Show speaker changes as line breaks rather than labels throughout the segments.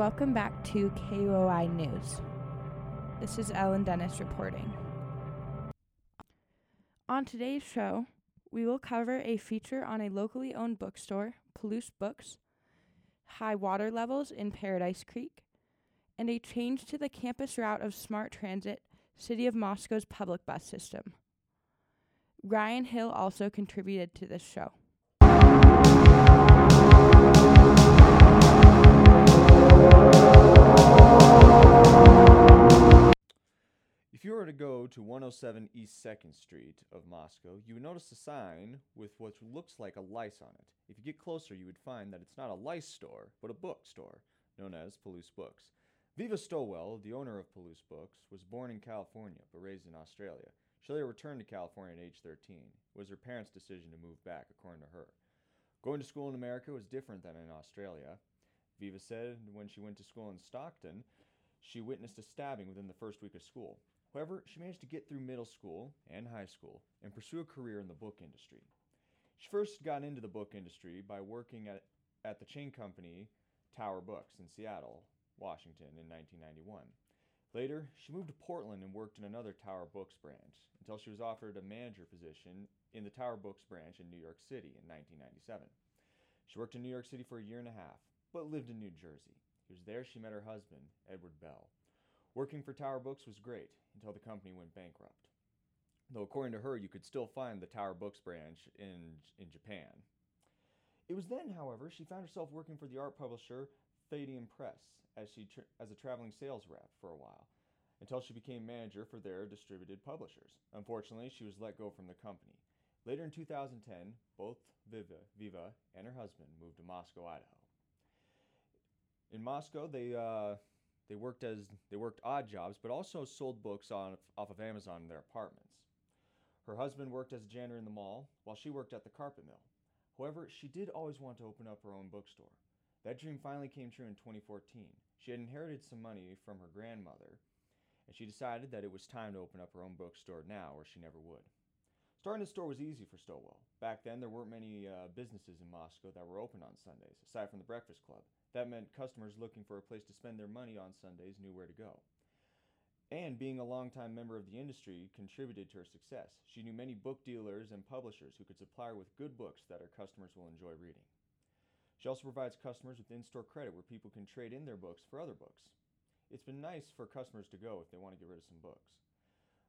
welcome back to KUOI News. This is Ellen Dennis reporting. On today's show, we will cover a feature on a locally owned bookstore, Palouse Books, high water levels in Paradise Creek, and a change to the campus route of Smart Transit, City of Moscow's public bus system. Ryan Hill also contributed to this show.
To 107 East 2nd Street of Moscow, you would notice a sign with what looks like a lice on it. If you get closer, you would find that it's not a lice store, but a bookstore, known as Palouse Books. Viva Stowell, the owner of Palouse Books, was born in California but raised in Australia. She later returned to California at age 13. It was her parents' decision to move back, according to her. Going to school in America was different than in Australia. Viva said when she went to school in Stockton, she witnessed a stabbing within the first week of school. However, she managed to get through middle school and high school and pursue a career in the book industry. She first got into the book industry by working at, at the chain company Tower Books in Seattle, Washington in 1991. Later, she moved to Portland and worked in another Tower Books branch until she was offered a manager position in the Tower Books branch in New York City in 1997. She worked in New York City for a year and a half, but lived in New Jersey. It was there she met her husband, Edward Bell. Working for Tower Books was great until the company went bankrupt. Though, according to her, you could still find the Tower Books branch in, in Japan. It was then, however, she found herself working for the art publisher Palladium Press as, she tra- as a traveling sales rep for a while, until she became manager for their distributed publishers. Unfortunately, she was let go from the company. Later in 2010, both Viva, Viva and her husband moved to Moscow, Idaho. In Moscow, they uh, they worked as they worked odd jobs, but also sold books on, off of Amazon in their apartments. Her husband worked as a janitor in the mall, while she worked at the carpet mill. However, she did always want to open up her own bookstore. That dream finally came true in 2014. She had inherited some money from her grandmother, and she decided that it was time to open up her own bookstore now, or she never would. Starting a store was easy for Stowell. Back then, there weren't many uh, businesses in Moscow that were open on Sundays, aside from the Breakfast Club. That meant customers looking for a place to spend their money on Sundays knew where to go. And being a longtime member of the industry contributed to her success. She knew many book dealers and publishers who could supply her with good books that her customers will enjoy reading. She also provides customers with in store credit where people can trade in their books for other books. It's been nice for customers to go if they want to get rid of some books.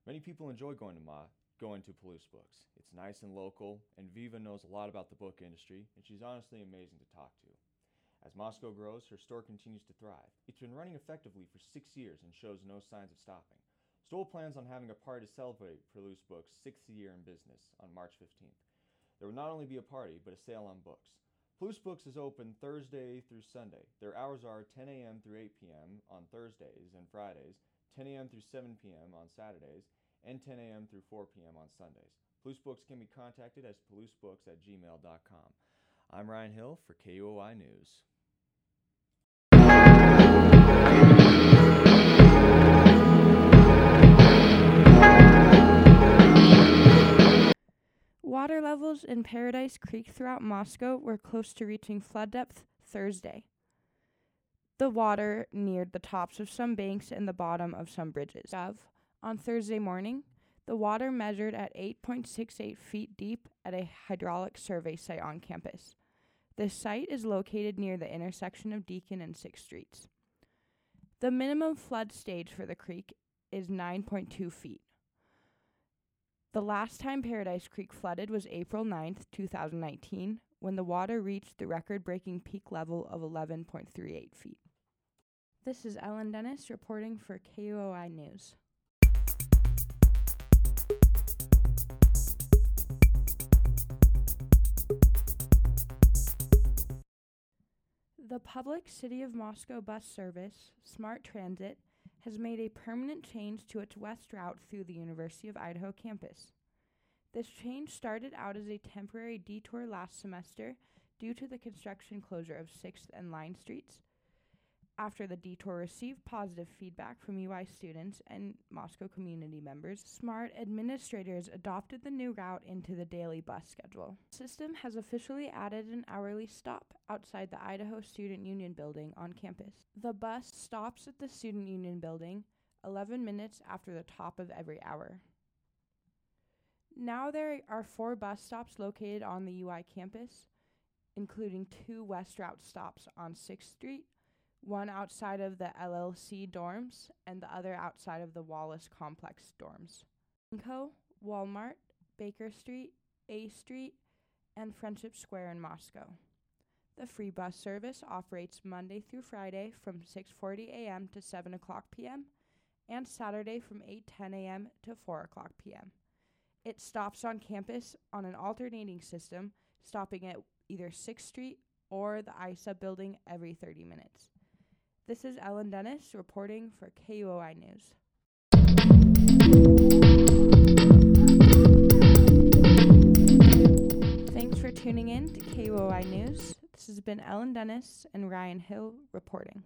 Many people enjoy going to Ma, going to Palouse Books. It's nice and local, and Viva knows a lot about the book industry, and she's honestly amazing to talk to. As Moscow grows, her store continues to thrive. It's been running effectively for six years and shows no signs of stopping. Stowell plans on having a party to celebrate Palouse Books' sixth year in business on March 15th. There will not only be a party, but a sale on books. Palouse Books is open Thursday through Sunday. Their hours are 10 a.m. through 8 p.m. on Thursdays and Fridays, 10 a.m. through 7 p.m. on Saturdays, and 10 a.m. through 4 p.m. on Sundays. Palouse Books can be contacted as palousebooks at gmail.com. I'm Ryan Hill for KUOI News.
Water levels in Paradise Creek throughout Moscow were close to reaching flood depth Thursday. The water neared the tops of some banks and the bottom of some bridges. On Thursday morning, the water measured at 8.68 feet deep at a hydraulic survey site on campus. This site is located near the intersection of Deakin and 6th Streets. The minimum flood stage for the creek is 9.2 feet. The last time Paradise Creek flooded was April 9th, 2019, when the water reached the record breaking peak level of 11.38 feet. This is Ellen Dennis reporting for KUOI News. The public City of Moscow bus service, Smart Transit, has made a permanent change to its west route through the University of Idaho campus. This change started out as a temporary detour last semester due to the construction closure of 6th and Line Streets. After the detour received positive feedback from UI students and Moscow community members, SMART administrators adopted the new route into the daily bus schedule. The system has officially added an hourly stop outside the Idaho Student Union building on campus. The bus stops at the Student Union building 11 minutes after the top of every hour. Now there are four bus stops located on the UI campus, including two West Route stops on 6th Street one outside of the LLC dorms and the other outside of the Wallace Complex dorms. Co, Walmart, Baker Street, A Street, and Friendship Square in Moscow. The free bus service operates Monday through Friday from 6:40 a.m. to 7 o'clock p.m. and Saturday from 8:10 a.m. to 4 o'clock p.m. It stops on campus on an alternating system, stopping at either 6th Street or the ISA building every 30 minutes. This is Ellen Dennis reporting for KUOI News. Thanks for tuning in to KUOI News. This has been Ellen Dennis and Ryan Hill reporting.